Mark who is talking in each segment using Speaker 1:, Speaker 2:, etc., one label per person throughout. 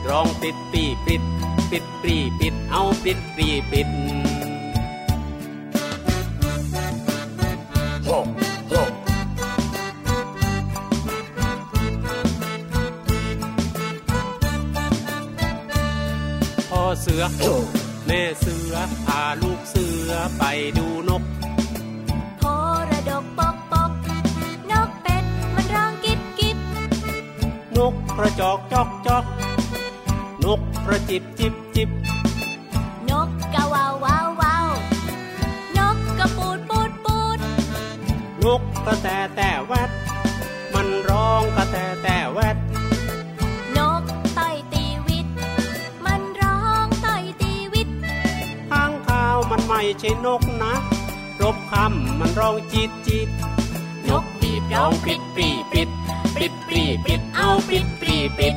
Speaker 1: กหวีดร้องปิดปีปิด ปิดปรีปิด เอาปิดปรีปิดพ่อเสือ แม่เสือ พาลูกเสือไปดูนก
Speaker 2: โพระดกปกปกนกเป็ดมันร้องกิบกิบ
Speaker 1: นกกระจอกจอกจอกน กกระจิบจิบจิบ
Speaker 2: นกกะว่าววาววาวนกกระปูดปูดปูด
Speaker 1: นกกระแตแต่แวดมันร้องกระแตแต่แวด
Speaker 2: นกต่อยตีวิต มันร้องต่อยตีวิต
Speaker 1: ข้างข้าวมันไม่ใช่นกนะรบคำมันร้องจีดจีดนกบีบร้องปิดปรีปิดปิดปรีปิดเอาปิดปรีปิด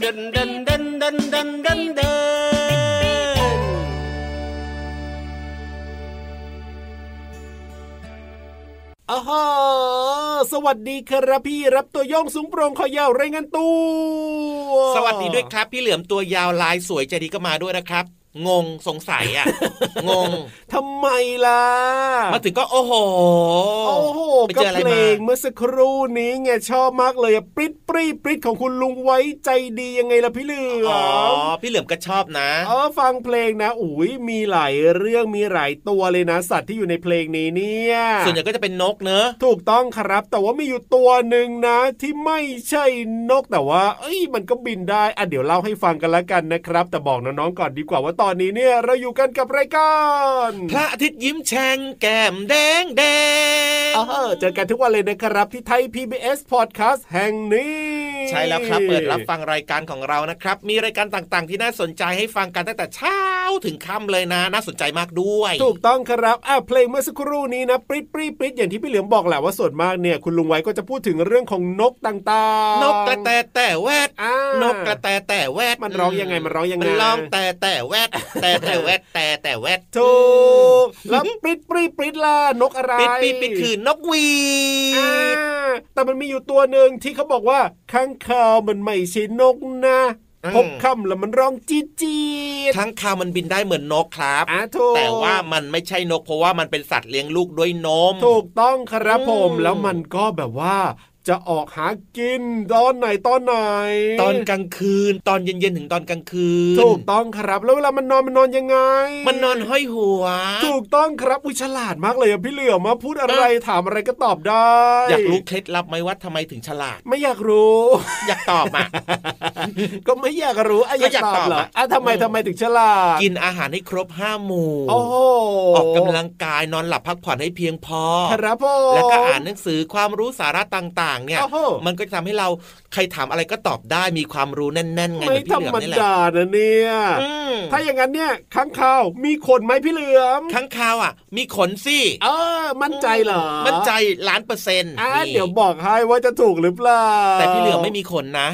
Speaker 1: เดินเดินเดินเดินเดินเดินเดินอ้าว
Speaker 3: สวัสดีครับพี่รับตัวโองสูงโปร่งขอยาวไรเงินตู้
Speaker 4: สวัสดีด้วยครับ พี่เหลือมตัวยาวลายสวยใจดีก็มาด้วยนะครับ งงสงสัยอะ งง
Speaker 3: ทำไมล่ะ
Speaker 4: มาถึงก็โอ้โห
Speaker 3: โอ้โห
Speaker 4: ไป
Speaker 3: ก็
Speaker 4: เจออะไร
Speaker 3: เพล
Speaker 4: มา
Speaker 3: งเมื่อสักครู่นี้ไงชอบมากเลยอะปริ๊ดปรีปริ๊ดของคุณลุงไว้ใจดียังไงล่ะพี่เหลือ
Speaker 4: อ๋อ
Speaker 3: ม
Speaker 4: พี่เหลือมก็ชอบนะ
Speaker 3: เออฟังเพลงนะอุ้ยมีหลายเรื่องมีหลายตัวเลยนะ สัตว์ที่อยู่ในเพลงนี้เนี่ย
Speaker 4: ส่วนใหญ่ก็จะเป็นนกเนอะ
Speaker 3: ถูกต้องครับ แต่ว่ามีอยู่ตัวหนึ่งนะ ที่ไม่ใช่นกแต่ว่า เอ้ยมันก็บินได้อะเดี๋ยวเล่าให้ฟังกันละกันนะครับ แต่บอกน้องๆก่อนดีกว่าว่าตอนนี้เนี่ยเราอยู่กันกับรายการ
Speaker 4: พระอาทิตย์ยิ้มแฉ่งแก้มแดงแดง
Speaker 3: เออเจอกันทุกวันเลยนะครับที่ไทย PBS Podcast แห่งนี้
Speaker 4: ใช่แล้วครับ เปิดรับฟังรายการของเรานะครับ มีรายการต่างๆ ที่น่าสนใจให้ฟังกันตั้งแต่เช้าถึงค่ำเลยนะ น่าสนใจมากด้วย
Speaker 3: ถูกต้องครับอะเพลงเมื่อสักครู่นี้นะปริ๊ดปริ๊ดปริ๊ดอย่างที่พี่เหลือมบอกแหละว่าส่วนมากเนี่ย คุณลุงไว้ก็จะพูดถึงเรื่องของนกต่างๆ
Speaker 4: นกกระแตแต่แวด
Speaker 3: อ่าน
Speaker 4: กกระแตแต่แวด
Speaker 3: มันร้องยังไงมันร้องยังไง
Speaker 4: มันร้องแต่แต่แวดแต่แต่แวดแต่แต่แวด
Speaker 3: ถูกแล้วปริ๊ดปริ๊ดปริ๊ดล่ะนกอะไร
Speaker 4: ปิดปิดปิดคือนกหวี
Speaker 3: อ่า
Speaker 4: ด
Speaker 3: แต่มันมีอยู่ตัวหนึ่งที่เขาบอกว่าข้างคาวมันไม่ใช่นกนะพบค่ำแล้วมันร้องจี๊ดจี๊ด
Speaker 4: ทั้งคาวมันบินได้เหมือนนกครับ
Speaker 3: อะถูก
Speaker 4: แต่ว่ามันไม่ใช่นกเพราะว่ามันเป็นสัตว์เลี้ยงลูกด้วยนม
Speaker 3: ถูกต้องครับผม
Speaker 4: อืม
Speaker 3: แล้วมันก็แบบว่า จะออกหากินตอนไหนตอนไหน
Speaker 4: ตอนกลางคืน ตอนเย็นๆถึงตอนกลางคืน
Speaker 3: ถูกต้องครับ แล้วเวลามันนอนมันนอนยังไง
Speaker 4: มันนอนห้อยหัว
Speaker 3: ถูกต้องครับอุยฉลาดมากเลยอะพี่เหลือมาพูดอะไรถามอะไรก็ตอบได้
Speaker 4: อยากรู้เคล็ดลับไหมว่าทำไมถึงฉลาด
Speaker 3: ไม่อยากรู้
Speaker 4: อยากตอบอะ
Speaker 3: ก็ไม่อยากรู้อะ
Speaker 4: ก็อยาก
Speaker 3: ตอบเหร
Speaker 4: ต
Speaker 3: อ
Speaker 4: อบอะ
Speaker 3: อะทำไม
Speaker 4: อืม
Speaker 3: ทำไมถึงฉลาด
Speaker 4: กินอาหารให้ครบห้าหมู่
Speaker 3: โอ้โห
Speaker 4: ออกกำลังกายนอนหลับพักผ่อนให้เพียงพอ
Speaker 3: ครับผม
Speaker 4: แล้วก็อ่านหนังสือความรู้สาระต่างๆเนี่ย
Speaker 3: โอ้โห
Speaker 4: มันก็จะทำให้เราใครถามอะไรก็ตอบได้มีความรู้แน่นๆไงเห
Speaker 3: ไม่
Speaker 4: มือนพี่
Speaker 3: ธร
Speaker 4: เหลือ
Speaker 3: ร
Speaker 4: ม
Speaker 3: ม
Speaker 4: นี่แหละ
Speaker 3: ดานะเนี่ย
Speaker 4: อืม
Speaker 3: ถ้าอย่างนั้นเนี่ยข้างคาวมีขนไหมพี่เหลือม
Speaker 4: ข้างคาวอะ มีขนสิ
Speaker 3: เออ มั่นใจเหรอ
Speaker 4: มั่นใจล้านเปอร์เซ็นต์
Speaker 3: อะ
Speaker 4: นี่
Speaker 3: เดี๋ยวบอกให้ว่าจะถูกหรือเปล่า
Speaker 4: แต่พี่เหลือมไม่มีขนนะ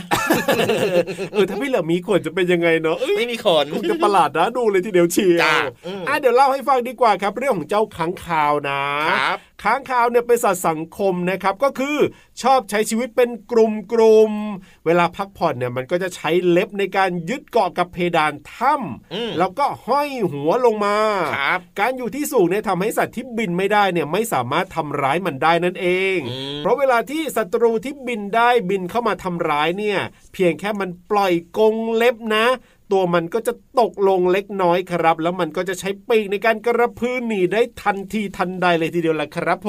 Speaker 3: เออถ้าพี่เหลือมมีขนจะเป็นยังไงเนาะเอ้ย
Speaker 4: ไม่มีขน
Speaker 3: คงจะประหลาดนะดูเลยทีเดียวเชียว
Speaker 4: จ้ะอืม
Speaker 3: อะเดี๋ยวเล่าให้ฟังดีกว่าครับ เรื่องของเจ้าค้างคาวนะ
Speaker 4: ครับ
Speaker 3: ค้างคาวเนี่ยเป็นสัตว์สังคมนะครับก็คือชอบใช้ชีวิตเป็นกลุ่มกลุ่มๆเวลาพักผ่อนเนี่ยมันก็จะใช้เล็บในการยึดเกาะกับเพดานถ้
Speaker 4: อืมำ
Speaker 3: แล้วก็ห้อยหัวลงมา
Speaker 4: ครับ
Speaker 3: การอยู่ที่สูงเนี่ยทำให้สัตว์ที่บินไม่ได้เนี่ยไม่สามารถทำร้ายมันได้นั่นเอง
Speaker 4: อืม
Speaker 3: เพราะเวลาที่ศัตรูที่บินได้บินเข้ามาทำร้ายเนี่ยเพียงแค่มันปล่อยกรงเล็บนะ ตัวมันก็จะตกลงเล็กน้อยครับ แล้วมันก็จะใช้ปีกในการกระพือหนีได้ทันทีทันใดเลยทีเดียวแหละครับผ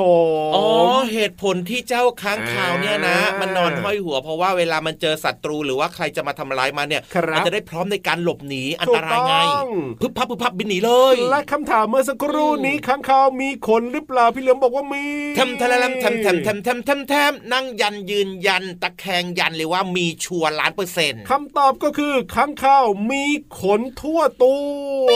Speaker 3: ม
Speaker 4: อ๋อเหตุผลที่เจ้าค้างคาวเนี่ยนะ
Speaker 3: อ่ามั
Speaker 4: มันนอนห้อยหัว เพราะว่าเวลามันเจอศัตรูหรือว่าใครจะมาทำร้ายมันเนี่ย
Speaker 3: ครับ
Speaker 4: มัจะได้พร้อมในการหลบหนีอันตรายไง
Speaker 3: ถูกต้อง
Speaker 4: พึบพับพึบพับบินหนีเลย
Speaker 3: และคำถามเมื่อสักครู่นี้ค้างคาวมีขนหรือเปล่าพี่เหลือมบอกว่ามี
Speaker 4: ทำทะเลมทำทำทำทำทำทำนั่งยันยืนยันตะแคงยันเลยว่ามีชัวร์ล้านเปอร์เซ็นต์
Speaker 3: คำตอบก็คือค้างคาวมีขนทั่วตัว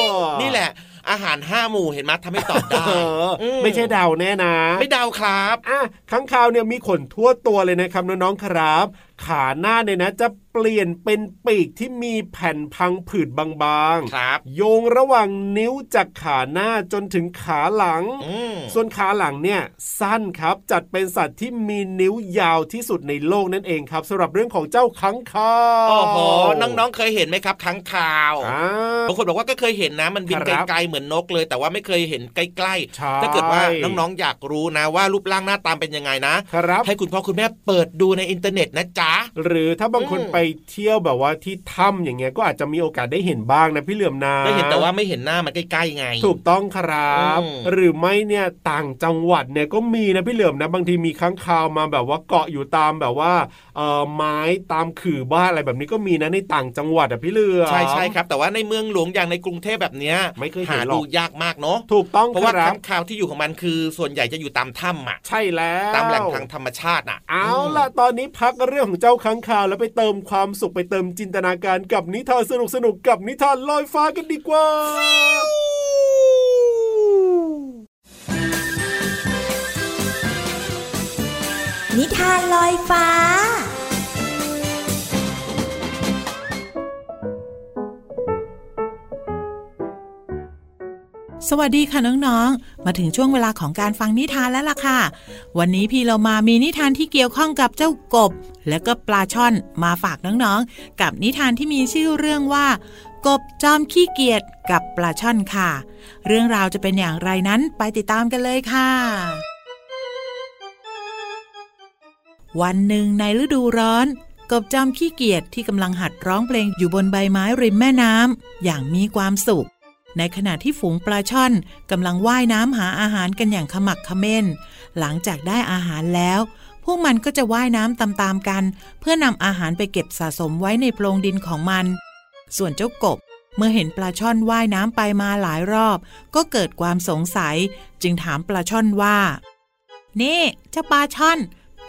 Speaker 4: นี่แหละ อาหารห้าหมู่เห็นไหมทำให้ตอบได้
Speaker 3: เอออ
Speaker 4: ม
Speaker 3: ไม่ใช่เดาแน่นะ
Speaker 4: ไม่เดาครับ
Speaker 3: อะค้างคาวเนี่ยมีขนทั่วตัวเลยนะครับน้องๆครับขาหน้าเนี่ยนะจะเปลี่ยนเป็นปีกที่มีแผ่นพังผืดบาง
Speaker 4: ครับ
Speaker 3: ๆโยงระหว่างนิ้วจากขาหน้าจนถึงขาหลัง
Speaker 4: อืม
Speaker 3: ส่วนขาหลังเนี่ยสั้นครับจัดเป็นสัตว์ที่มีนิ้วยาวที่สุดในโลกนั่นเองครับสำหรับเรื่องของเจ้าค้างคาว
Speaker 4: โอ้โหน้องๆเคยเห็นไหมครับค้างคาว
Speaker 3: อ่า
Speaker 4: บางคนบอกว่าก็เคยเห็นนะ มันบิน
Speaker 3: ครับ
Speaker 4: ไกลๆเหมือนนกเลย แต่ว่าไม่เคยเห็นใกล้
Speaker 3: ใช่
Speaker 4: ๆถ้าเกิดว่าน้องๆอยากรู้นะว่ารูปร่างหน้าตามเป็นยังไงนะ
Speaker 3: ครับ
Speaker 4: ให้คุณพ่อคุณแม่เปิดดูในอินเทอร์เน็ตนะจ๊ะ
Speaker 3: หรือถ้าบางคน
Speaker 4: อืม
Speaker 3: ไปเที่ยวแบบว่าที่ถ้ำอย่างเงี้ยก็อาจจะมีโอกาสได้เห็นบ้างนะพี่เหลือมนะ
Speaker 4: ได้เห็นแต่ว่าไม่เห็นหน้ามันใกล้ๆไง
Speaker 3: ถูกต้องครับ
Speaker 4: อืม
Speaker 3: หรือไม่เนี่ยต่างจังหวัดเนี่ยก็มีนะพี่เหลือมนะบางทีมีค้างคาวมาแบบว่าเกาะอยู่ตามแบบว่าเอ่อไม้ตามขื่อบ้านอะไรแบบนี้ก็มีนะในต่างจังหวัดอะพี่เหลือม
Speaker 4: ใช่ใช่ครับแต่ว่าในเมืองหลวงอย่างในกรุงเทพแบบเนี้ย
Speaker 3: ไม่เคยเห็น
Speaker 4: หา
Speaker 3: หรอก
Speaker 4: ดูยากมากเนาะ
Speaker 3: ถูกต้อง
Speaker 4: เพราะว่า
Speaker 3: ครั
Speaker 4: ค้า
Speaker 3: บ
Speaker 4: งคาวที่อยู่ของมันคือส่วนใหญ่จะอยู่ตามถ้ำอะ
Speaker 3: ใช่แล้ว
Speaker 4: ตามแหล่งทางธรรมชาติอะ
Speaker 3: เอาล่ะตอนนี้พักเรื่องของเจ้าค้างคาวแล้วไปเติมความสุขไปเติมจินตนาการกับนิทานสนุกสนุกกับนิทานลอยฟ้ากันดีกว่า
Speaker 5: นิทานลอยฟ้า
Speaker 6: สวัสดีค่ะน้องๆ มาถึงช่วงเวลาของการฟังนิทานแล้วล่ะค่ะ วันนี้พี่เรามามีนิทานที่เกี่ยวข้องกับเจ้ากบ และก็ปลาช่อนมาฝากน้องๆ กับนิทานที่มีชื่อเรื่องว่า กบจอมขี้เกียจกับปลาช่อนค่ะ เรื่องราวจะเป็นอย่างไรนั้นไปติดตามกันเลยค่ะ วันหนึ่งในฤดูร้อน กบจอมขี้เกียจที่กำลังหัดร้องเพลงอยู่บนใบไม้ริมแม่น้ำอย่างมีความสุข ในขณะที่ฝูงปลาช่อนกำลังว่ายน้ำหาอาหารกันอย่างขมักเขม้น หลังจากได้อาหารแล้ว พวกมันก็จะว่ายน้ำตามๆกัน เพื่อนำอาหารไปเก็บสะสมไว้ในโพรงดินของมัน ส่วนเจ้ากบเมื่อเห็นปลาช่อนว่ายน้ำไปมาหลายรอบ ก็เกิดความสงสัย จึงถามปลาช่อนว่า นี่เจ้าปลาช่อน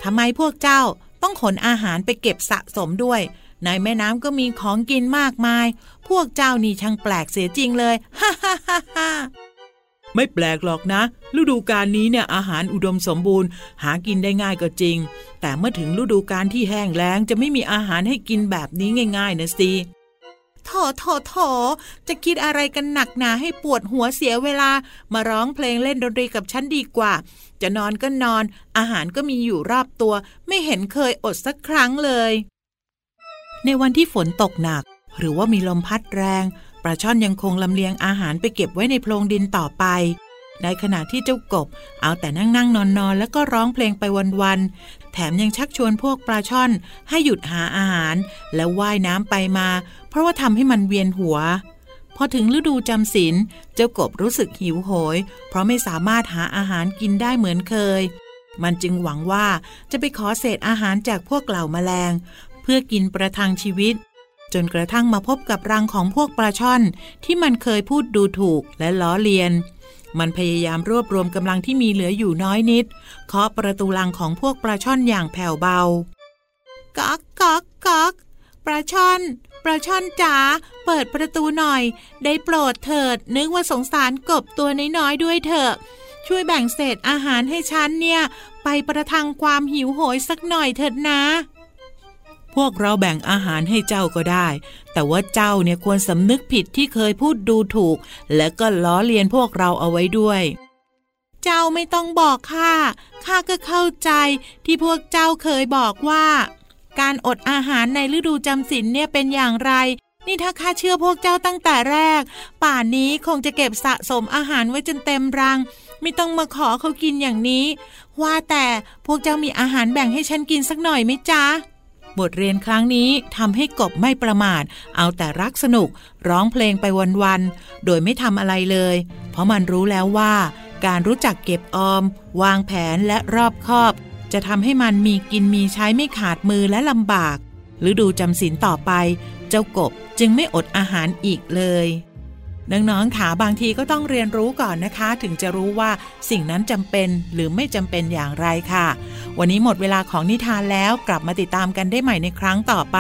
Speaker 6: ทำไมพวกเจ้าต้องขนอาหารไปเก็บสะสมด้วย ในแม่น้ำก็มีของกินมากมาย พวกเจ้านี่ช่างแปลกเสียจริงเลย ฮ่าฮ่าฮ่าฮ่าไม่แปลกหรอกนะ ฤดูกาลนี้เนี่ยอาหารอุดมสมบูรณ์ หากินได้ง่ายก็จริง แต่เมื่อถึงฤดูกาลที่แห้งแล้งจะไม่มีอาหารให้กินแบบนี้ง่าย ๆนะสิถโถโถจะคิดอะไรกันหนักหนาให้ปวดหัวเสียเวลา มาร้องเพลงเล่นดนตรีกับฉันดีกว่า จะนอนก็นอน อาหารก็มีอยู่รอบตัว ไม่เห็นเคยอดสักครั้งเลย ในวันที่ฝนตกหนัก หรือว่ามีลมพัดแรงปลาช่อนยังคงลำเลียงอาหารไปเก็บไว้ในโพรงดินต่อไป ในขณะที่เจ้ากบ เอาแต่นั่งนั่งนอนนอนแล้วก็ร้องเพลงไปวันๆแถมยังชักชวนพวกปลาช่อน ให้หยุดหาอาหาร แล้วว่ายน้ำไปมา เพราะว่าทำให้มันเวียนหัวพอถึงฤดูจำศีลเจ้ากบรู้สึกหิวโหย เพราะไม่สามารถหาอาหารกินได้เหมือนเคย มันจึงหวังว่าจะไปขอเศษอาหารจากพวกเหล่าแมลง เพื่อกินประทังชีวิต จนกระทั่งมาพบกับรังของพวกปลาช่อนที่มันเคยพูดดูถูกและล้อเลียน มันพยายามรวบรวมกำลังที่มีเหลืออยู่น้อยนิดเคาะประตูรังของพวกปลาช่อนอย่างแผ่วเบาก๊อกก๊อกก๊อกปลาช่อนปลาช่อนจ๋าเปิดประตูหน่อย ได้โปรดเถิด นึกว่าสงสารกบตัวน้อยๆด้วยเถอะช่วยแบ่งเศษอาหารให้ฉันเนี่ย ไปประทังความหิวโหยสักหน่อยเถิดนะ พวกเราแบ่งอาหารให้เจ้าก็ได้ แต่ว่าเจ้าเนี่ยควรสำนึกผิดที่เคยพูดดูถูก และก็ล้อเลียนพวกเราเอาไว้ด้วย เจ้าไม่ต้องบอกข้าข้าก็เข้าใจที่พวกเจ้าเคยบอกว่า การอดอาหารในฤดูจำศีลเนี่ยเป็นอย่างไร นี่ถ้าข้าเชื่อพวกเจ้าตั้งแต่แรก ป่านนี้คงจะเก็บสะสมอาหารไว้จนเต็มรัง ไม่ต้องมาขอเขากินอย่างนี้ ว่าแต่พวกเจ้ามีอาหารแบ่งให้ฉันกินสักหน่อยไหมจ๊ะ บทเรียนครั้งนี้ทำให้กบไม่ประมาท เอาแต่รักสนุก ร้องเพลงไปวันๆ โดยไม่ทำอะไรเลย เพราะมันรู้แล้วว่า การรู้จักเก็บออม วางแผนและรอบคอบ จะทำให้มันมีกินมีใช้ไม่ขาดมือและลำบากฤดูจำศีลต่อไป เจ้ากบจึงไม่อดอาหารอีกเลย น้องๆขาบางทีก็ต้องเรียนรู้ก่อนนะคะ ถึงจะรู้ว่าสิ่งนั้นจำเป็นหรือไม่จำเป็นอย่างไรค่ะ วันนี้หมดเวลาของนิทานแล้วกลับมาติดตามกันได้ใหม่ในครั้งต่อไป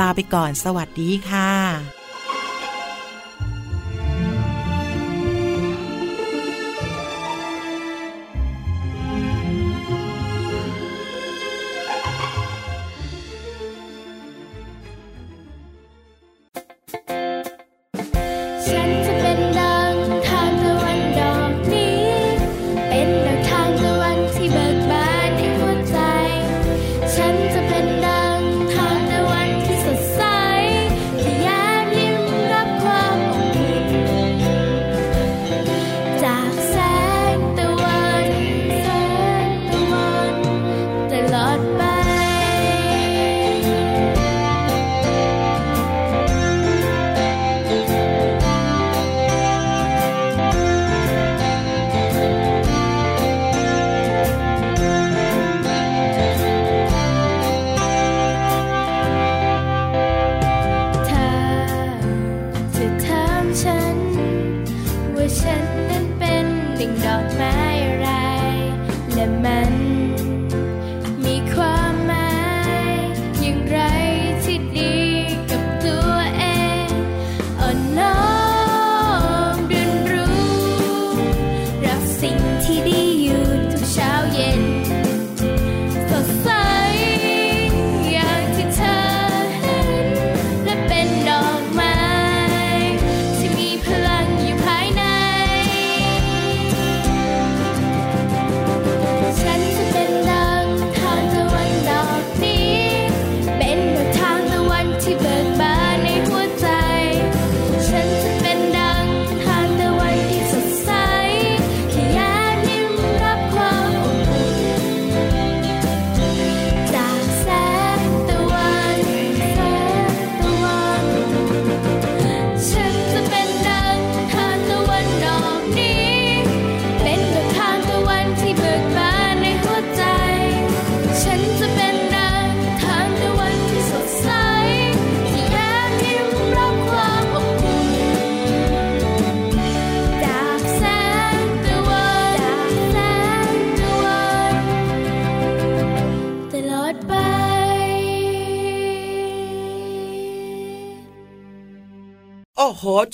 Speaker 6: ลาไปก่อนสวัสดีค่ะ
Speaker 7: ฉันนั้นเป็นหนึ่งดอกไม้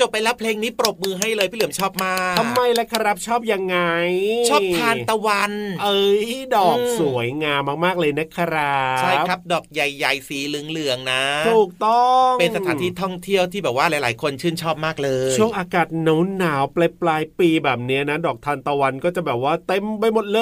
Speaker 4: จบไปแล้วเพลงนี้ปรบมือให้เลยพี่เหลือมชอบมาก
Speaker 3: ทำไมล่ะครับชอบยังไง
Speaker 4: ชอบทานตะวัน
Speaker 3: เอ้ยดอก
Speaker 4: อืม
Speaker 3: สวยงามมากๆเลยนะครับ
Speaker 4: ใช่ครับดอกใหญ่ๆสีเหลืองๆนะ
Speaker 3: ถูกต้อง
Speaker 4: เป็นสถานที่ท่องเที่ยวที่แบบว่าหลาย ๆ คนชื่นชอบมากเลย
Speaker 3: ช่วงอากาศหนาวหนาวๆปลายปลายๆปีแบบเนี้ยนะ ดอกทานตะวันก็จะแบบว่าเต็มไปหมดเล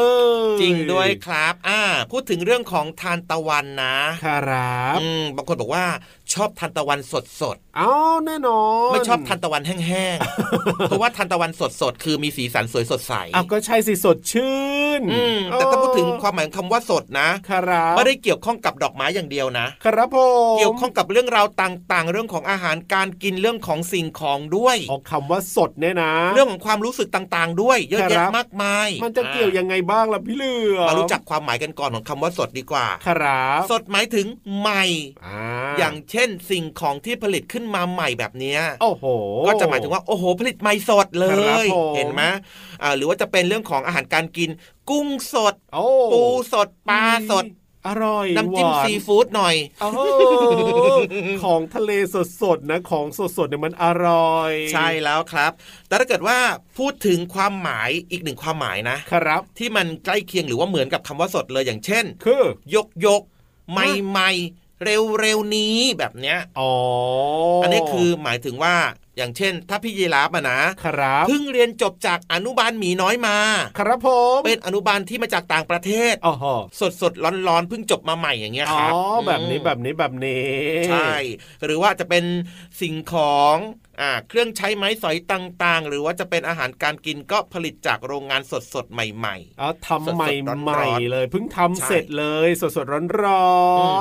Speaker 3: ย
Speaker 4: จริงด้วยครับ อ่า พูดถึงเรื่องของทานตะวันนะครับอืมบางคนบอกว่า ชอบทานตะวันสดสด
Speaker 3: เอ้าแน่นอน
Speaker 4: ๆไม่ชอบทานตะวันแห้งๆ เพราะว่าทานตะวันสดสดๆคือมีสีสันสวยสดใส
Speaker 3: อ้าวก็ใช่สิสดชื่น
Speaker 4: อืมแต่ถ้าพูดถึงความหมายของคำว่าสดนะ
Speaker 3: ครับ
Speaker 4: ไม่ได้เกี่ยวข้องกับดอกไม้อย่างเดียวนะ
Speaker 3: ครับผม
Speaker 4: เกี่ยวข้องกับเรื่องราวต่างๆ เรื่องของอาหารการกินเรื่องของสิ่งของด้วย
Speaker 3: ออกคำว่าสดเนี่ยนะ
Speaker 4: เรื่องของความรู้สึกต่างๆ ด้วยเยอะ
Speaker 3: ครั
Speaker 4: แยะ
Speaker 3: บ
Speaker 4: มากมาย
Speaker 3: มันจะเกี่ยวยังไงบ้างล่ะพี่เหลือ
Speaker 4: มารู้จักความหมายกันก่อนของคำว่าสดดีกว่า
Speaker 3: ครับ
Speaker 4: สดหมายถึงใหม่
Speaker 3: อ่า
Speaker 4: อย่างเช่นสิ่งของที่ผลิตขึ้นมาใหม่แบบเนี้ย
Speaker 3: โอ้โห
Speaker 4: ก็จะหมายถึงว่าโอ้โห ผลิตใหม่สดเล
Speaker 3: ครับ
Speaker 4: ย
Speaker 3: ผม
Speaker 4: เห็นไหมอ่าหรือว่าจะเป็นเรื่องของอาหารการกิน กุ้งสด
Speaker 3: โอ้
Speaker 4: ปูสดปลาสด
Speaker 3: อร่อย
Speaker 4: น้ำจิ้ม
Speaker 3: หวาน
Speaker 4: ซีฟู้ดหน่อย
Speaker 3: โอ้โหของทะเลสดๆนะของสดๆเนี่ยมันอร่อย
Speaker 4: ใช่แล้วครับ แต่ถ้าเกิดว่าพูดถึงความหมายอีกหนึ่งความหมายนะ
Speaker 3: ครับ
Speaker 4: ที่มันใกล้เคียงหรือว่าเหมือนกับคำว่าสดเลยอย่างเช่น
Speaker 3: คือ
Speaker 4: ยกยกใหม่ใหม่ เร็วเร็วๆนี้แบบเนี้ย
Speaker 3: อ๋อ
Speaker 4: อั
Speaker 3: อั
Speaker 4: นนี้คือหมายถึงว่าอย่างเช่น ถ้าพี่ยีราฟอะนะ
Speaker 3: ครับ
Speaker 4: เพิ่งเรียนจบจากอนุบาลหมีน้อยมา
Speaker 3: ครับผม
Speaker 4: เป็นอนุบาลที่มาจากต่างประเทศ
Speaker 3: อ๋อฮะ
Speaker 4: สดสดร้อนร้อนๆเพิ่งจบมาใหม่อย่างเงี้ย
Speaker 3: อ๋
Speaker 4: ค
Speaker 3: อ
Speaker 4: รับ
Speaker 3: แบบนี้
Speaker 4: อืม
Speaker 3: แบบนี้แบบนี้
Speaker 4: ใช่ หรือว่าจะเป็นสิ่งของอ่าเครื่องใช้ไม้สอยต่างๆ หรือว่าจะเป็นอาหารการกินก็ผลิตจากโรงงานสดสดๆใหม่
Speaker 3: อ๋อทำใหม่
Speaker 4: สดๆ
Speaker 3: ใหม่
Speaker 4: ร้อนๆ
Speaker 3: เลยเพิ่งทำ
Speaker 4: ใช่
Speaker 3: เสร็จเลยสดสดร้อนร้อ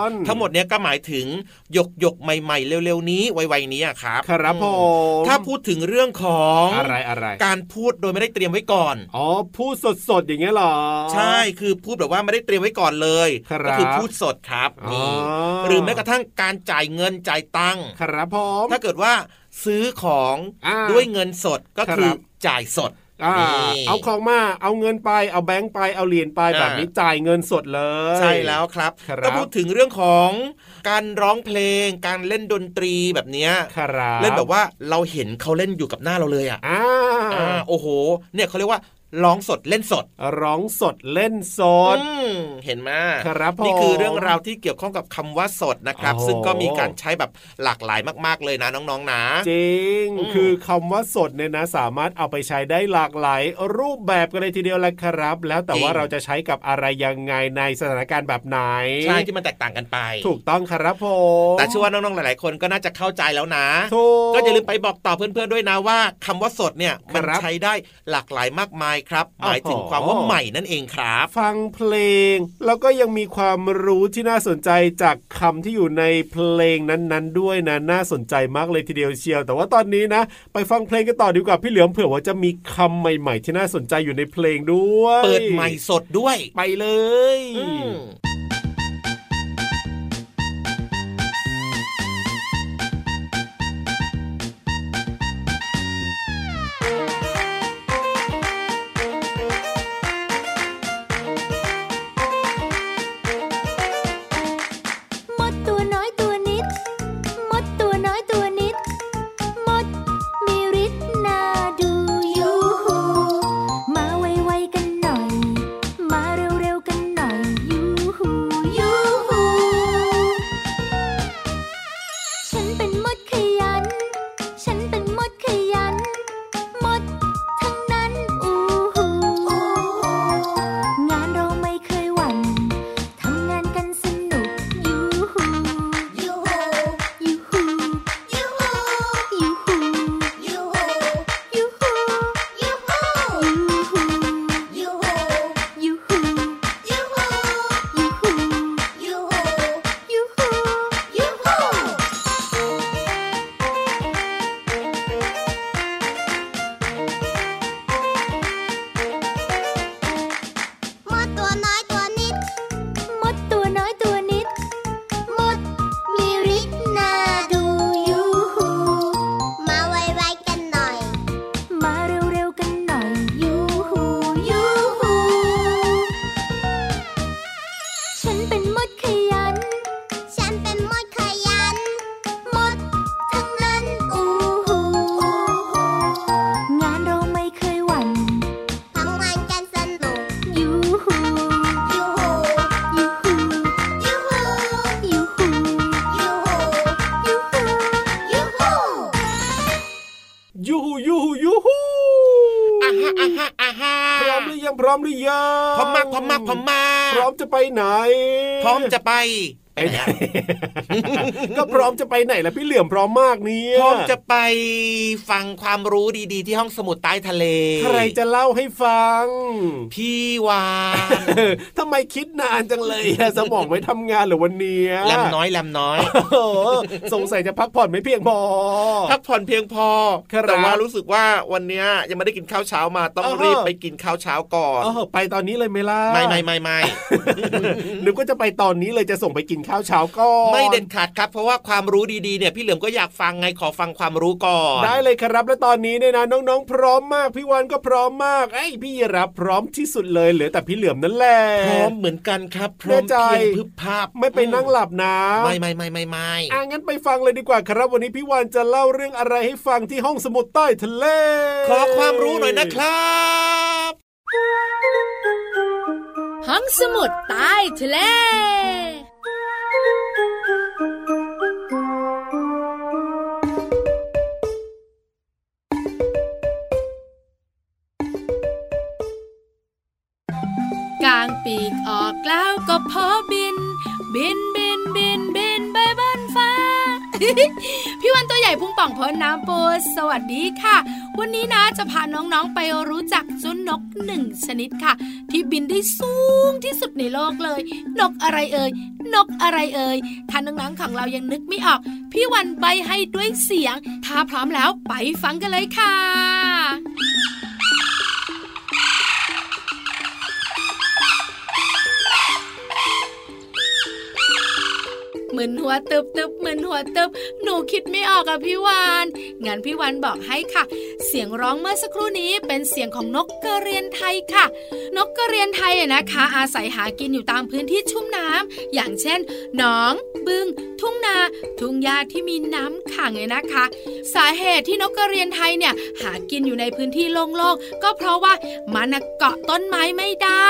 Speaker 4: ๆ
Speaker 3: น
Speaker 4: ทั้งหมดเนี้ยก็หมายถึงหยกหยกๆใหม่ ๆ เร็วๆนี้ไวๆนี้อะครับ
Speaker 3: ครับผ
Speaker 4: อื
Speaker 3: ม
Speaker 4: ถ้าพูดถึงเรื่องของ
Speaker 3: อะไรอะไร
Speaker 4: การพูดโดยไม่ได้เตรียมไว้ก่อน
Speaker 3: อ๋อ พูดสดสดๆอย่างเงี้ยเหรอ
Speaker 4: ใช่ คือพูดแบบว่าไม่ได้เตรียมไว้ก่อนเลย
Speaker 3: ครับ
Speaker 4: ก็คือพูดสดครับนี่
Speaker 3: อ๋อ
Speaker 4: หรือแม้กระทั่งการจ่ายเงินจ่ายตังค์
Speaker 3: ครับผม
Speaker 4: ถ้าเกิดว่าซื้อของ
Speaker 3: อ่า
Speaker 4: ด้วยเงินสดก็คือ
Speaker 3: ครับ
Speaker 4: จ่ายสด
Speaker 3: อ่า
Speaker 4: นี่
Speaker 3: เอาของมาเอาเงินไปเอาแบงค์ไปเอาเหรียญไป
Speaker 4: อ่า
Speaker 3: แบบนี้จ่ายเงินสดเลย
Speaker 4: ใช่แล้วครับ
Speaker 3: ครับ
Speaker 4: ถ้าพูดถึงเรื่องของการร้องเพลง การเล่นดนตรีแบบเนี้ย
Speaker 3: ครับ
Speaker 4: เล่นแบบว่าเราเห็นเขาเล่นอยู่กับหน้าเราเลยอะ
Speaker 3: อ่า
Speaker 4: อ่าโอ้โห เนี่ยเขาเรียกว่า ร้องสดเล่นสด
Speaker 3: ร้องสดเล่นสด
Speaker 4: อืมเห็นไหม
Speaker 3: ครับผม
Speaker 4: นี่คือเรื่องราวที่เกี่ยวข้องกับคำว่าสดนะครับ
Speaker 3: โอ้
Speaker 4: ซึ่งก็มีการใช้แบบหลากหลายมาก ๆเลยนะน้องๆนะ
Speaker 3: จริง
Speaker 4: อืม
Speaker 3: คือคำว่าสดเนี่ยนะ สามารถเอาไปใช้ได้หลากหลายรูปแบบกันเลยทีเดียวแหละครับ แล้วแต่ว่าเราจะใช้กับอะไรยังไงในสถานการณ์แบบไหน
Speaker 4: ใช่ที่มันแตกต่างกันไป
Speaker 3: ถูกต้องครับผม
Speaker 4: แต่เชื่อว่าน้องๆหลาย ๆ คนก็น่าจะเข้าใจแล้วนะ
Speaker 3: ถูก
Speaker 4: ก็อย่าลืมไปบอกต่อเพื่อนๆด้วยนะว่าคำว่าสดเนี่ยมัน
Speaker 3: ครับ
Speaker 4: ใช้ได้หลากหลายมากมายครับ หมายถึง
Speaker 3: โอ้โห
Speaker 4: ความว่าใหม่นั่นเองครับ
Speaker 3: ฟังเพลง แล้วก็ยังมีความรู้ที่น่าสนใจจากคำที่อยู่ในเพลงนั้นๆ ด้วยนะน่าสนใจมากเลยทีเดียวเชียว แต่ว่าตอนนี้นะ ไปฟังเพลงกันต่อดีกว่าพี่เหลือมเผื่อว่าจะมีคำใหม่ ๆ ที่น่าสนใจอยู่ในเพลงด้วย
Speaker 4: เปิดใหม่สดด้วย
Speaker 3: ไปเลย
Speaker 7: ไป
Speaker 3: ไหน
Speaker 4: พร้อมจะไป ไปไหน
Speaker 3: ก็พร้อมจะไปไหนล่ะพี่เหลื่อมพร้อมมากเนี่ย
Speaker 4: พร้อมจะไปฟังความรู้ดีๆ ที่ห้องสมุดใต้ทะเล
Speaker 3: ใครจะเล่าให้ฟัง
Speaker 4: พี่วาน
Speaker 3: ทำไมคิดนานจังเลยอะสมองไม่ทำงานเหรือวันเนี้ย
Speaker 4: แลมน้อยแลมน้อย
Speaker 3: โอ้โหสงสัยจะพักผ่อนไม่เพียงพอ
Speaker 4: พักผ่อนเพียงพอ
Speaker 3: ครับ
Speaker 4: แต่ว่ารู้สึกว่าวันเนี้ยยังไม่ได้กินข้าวเช้ามาต้อง
Speaker 3: เออ
Speaker 4: รีบไปกินข้าวเช้าก่อน
Speaker 3: เออไปตอนนี้เลยไหมล่ะ
Speaker 4: ไม่ไม่ไม่ไม่
Speaker 3: นึกว่าจะไปตอนนี้เลยจะส่งไปกินข้าวเช้าก่อน
Speaker 4: ไม่เด็ดขาดครับ เพราะว่าความรู้ดีๆเนี่ยพี่เหลือมก็อยากฟังไงขอฟังความรู้ก่อน
Speaker 3: ได้เลยครับ แล้วตอนนี้เนี่ยนะน้องๆ พร้อมมากพี่วันก็พร้อมมากไอ้ยพี่รับพร้อมที่สุดเลยเหลือแต่พี่เหลือมนั่นแหละ
Speaker 4: พร้อมเหมือนกันครับพร้อม
Speaker 3: แน่ใจ
Speaker 4: เพียงพึบภาพ
Speaker 3: ไม่ไปนั่งหลับนะ
Speaker 4: ไม่ไม่ไม่ไม่ไม่
Speaker 3: อะงั้นไปฟังเลยดีกว่าครับ วันนี้พี่วานจะเล่าเรื่องอะไรให้ฟังที่ห้องสมุดใต้ทะเล
Speaker 4: ขอความรู้หน่อยนะครับ
Speaker 7: ห้องสมุดใต้ทะเล บินบินบินบินไปบนฟ้า พี่วันตัวใหญ่พุงป่องพ้นน้ำปูสวัสดีค่ะ วันนี้นะจะพาน้องๆไปรู้จักเจ้านกหนึ่งชนิดค่ะ ที่บินได้สูงที่สุดในโลกเลย นกอะไรเอ่ยนกอะไรเอ่ยถ้าน้องๆของเรายังนึกไม่ออก พี่วันใบให้ด้วยเสียง ถ้าพร้อมแล้วไปฟังกันเลยค่ะ มือนหัวตึบตึบเหมือนหัวตึบหนูคิดไม่ออกอะพี่วานงั้นพี่วานบอกให้ค่ะ เสียงร้องเมื่อสักครู่นี้เป็นเสียงของนกกระเรียนไทยค่ะ นกกระเรียนไทยอะนะคะ อาศัยหากินอยู่ตามพื้นที่ชุ่มน้ำอย่างเช่นหนอง บึง ทุ่งนา ทุ่งหญ้าที่มีน้ำขังเลยนะคะ สาเหตุที่นกกระเรียนไทยเนี่ยหากินอยู่ในพื้นที่โล่งๆก็เพราะว่ามันเกาะต้นไม้ไม่ได้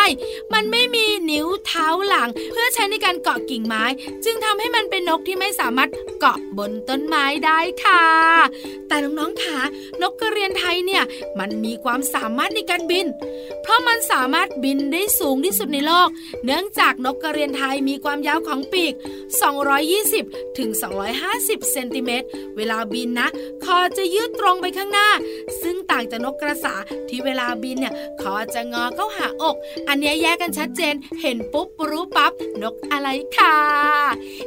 Speaker 7: มันไม่มีนิ้วเท้าหลัง เพื่อใช้ในการเกาะกิ่งไม้ จึงทำให้มันเป็นนกที่ไม่สามารถเกาะบนต้นไม้ได้ค่ะ แต่น้องๆค่ะนกกระเรียนไทยเนี่ยมันมีความสามารถในการบิน เพราะมันสามารถบินได้สูงที่สุดในโลก เนื่องจากนกกระเรียนไทยมีความยาวของปีก 220ถึง250 เซนติเมตร เวลาบินนะ คอจะยืดตรงไปข้างหน้า ซึ่งต่างจากนกกระสาที่เวลาบินเนี่ยคอจะงอเข้าหาอก อันนี้แยกกันชัดเจน เห็นปุ๊บรู้ปั๊บนกอะไรค่ะ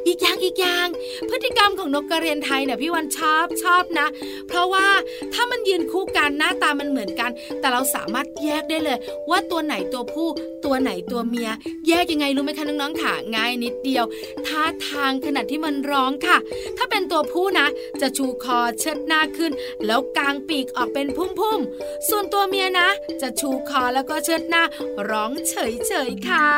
Speaker 7: อีกอย่างอีกอย่าง พฤติกรรมของนกกระเรียนไทยเนี่ยพี่วันชอบชอบนะ เพราะว่าถ้ามันยืนคู่กันหน้าตามันเหมือนกัน แต่เราสามารถแยกได้เลย ว่าตัวไหนตัวผู้ตัวไหนตัวเมีย แยกยังไงรู้ไหมคะน้องๆค่ะง่ายนิดเดียวท่าทางขณะที่มันร้องค่ะ ถ้าเป็นตัวผู้นะ จะชูคอเชิดหน้าขึ้น แล้วกางปีกออกเป็นพุ่มๆส่วนตัวเมียนะ จะชูคอแล้วก็เชิดหน้า ร้องเฉยๆค่ะ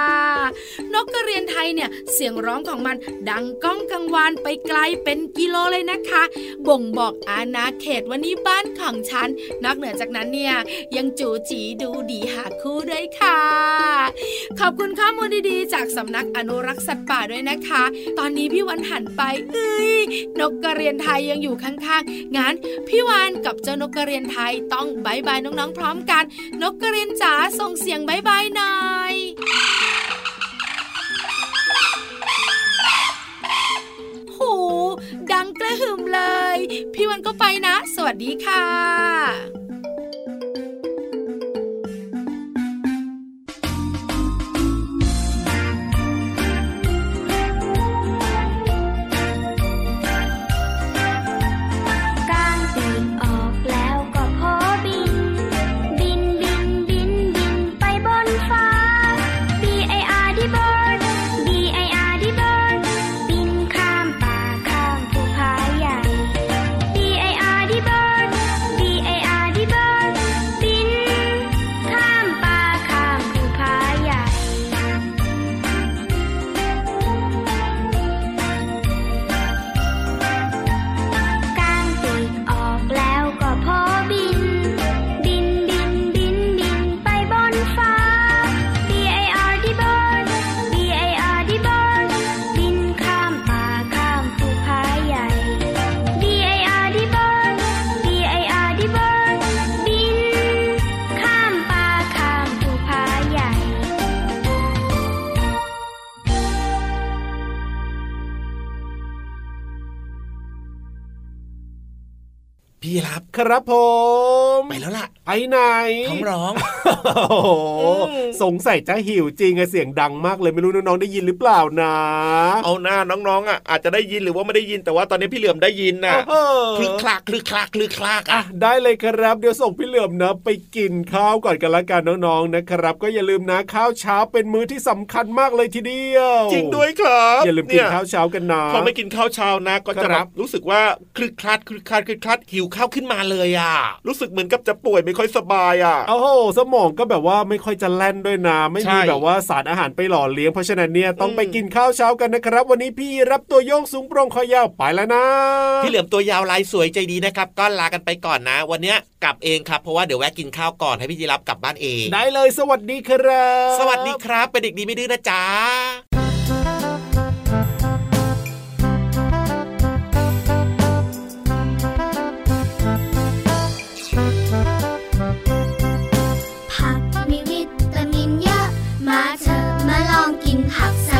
Speaker 7: นกกระเรียนไทยเนี่ยเสียงร้องของมันดังก้องกังวานไปไกลเป็นกิโลเลยนะคะ บ่งบอกอาณาเขตวันนี้บ้านของฉัน นอกเหนือจากนั้นเนี่ยยังจูจีดูดีหาคู่ด้วยค่ะ ขอบคุณข้อมูลดีๆ จากสำนักอนุรักษ์สัตว์ป่าด้วยนะคะ ตอนนี้พี่วันหันไปเอ้ยนกกระเรียนไทยยังอยู่ข้างๆงั้นพี่วานกับเจ้านกกระเรียนไทยต้องบายบายน้องๆพร้อมกัน นกกระเรียนจ๋าส่งเสียงบายบายหน่อย ดังกระหึ่มเลย พี่วันก็ไปนะ สวัสดีค่ะ
Speaker 3: ครับผม
Speaker 4: ไปแล้วล่ะ
Speaker 3: ไปไหน
Speaker 4: ท้องร้อง
Speaker 3: โอ้โหสงสัยจะหิวจริงอะเสียงดังมากเลยไม่รู้น้องๆได้ยินหรือเปล่านะ
Speaker 4: เอาหน้าน้องๆอะอาจจะได้ยินหรือว่าไม่ได้ยินแต่ว่าตอนนี้พี่เหลือมได้ยินน่ะ
Speaker 3: เออ
Speaker 4: คลึกคลากคลึกคลากคลึกคลาก
Speaker 3: อะ
Speaker 4: อะ
Speaker 3: ได้เลยครับเดี๋ยวส่งพี่เหลือมนะ ไปกินข้าวก่อนกันละกันน้องๆนะครับ ก็อย่าลืมนะข้าวเช้าเป็นมื้อที่สำคัญมากเลยทีเดียว
Speaker 4: จริงด้วยครับ
Speaker 3: อย่าลืมกินข้าวเช้ากันนะ
Speaker 4: พอไม่กินข้าวเช้านะ ก็จะ
Speaker 3: ค
Speaker 4: แบ
Speaker 3: รับบ
Speaker 4: รู้สึกว่าคลึกคลาดคลึกคลาดคลึกคลาดหิวข้าวขึ้นมาเลยอะรู้สึกเหมือนกับจะป่วยไม่ค่อยสบายอะ
Speaker 3: โอ้โหสมองก็แบบว่าไม่ค่อยจะแล่นด้วยนะไม่
Speaker 4: ใช่
Speaker 3: มีแบบว่าสารอาหารไปหล่อเลี้ยงเพราะฉะนั้นเนี่ยต้องไปกินข้าวเช้ากันนะครับ วันนี้พี่รับตัวโยงสูงโปร่งคอยาวไปแล้วนะ
Speaker 4: พี่เหลือมตัวยาวลายสวยใจดีนะครับ ก็ลากันไปก่อนนะ วันเนี้ยกลับเองครับเพราะว่าเดี๋ยวแวะกินข้าวก่อนให้พี่ยีรับกลับบ้านเอง
Speaker 3: ได้เลยสวัสดีครับ
Speaker 4: สวัสดีครับเป็นเด็กดีไม่ดื้อนะจ๊ะ
Speaker 8: อง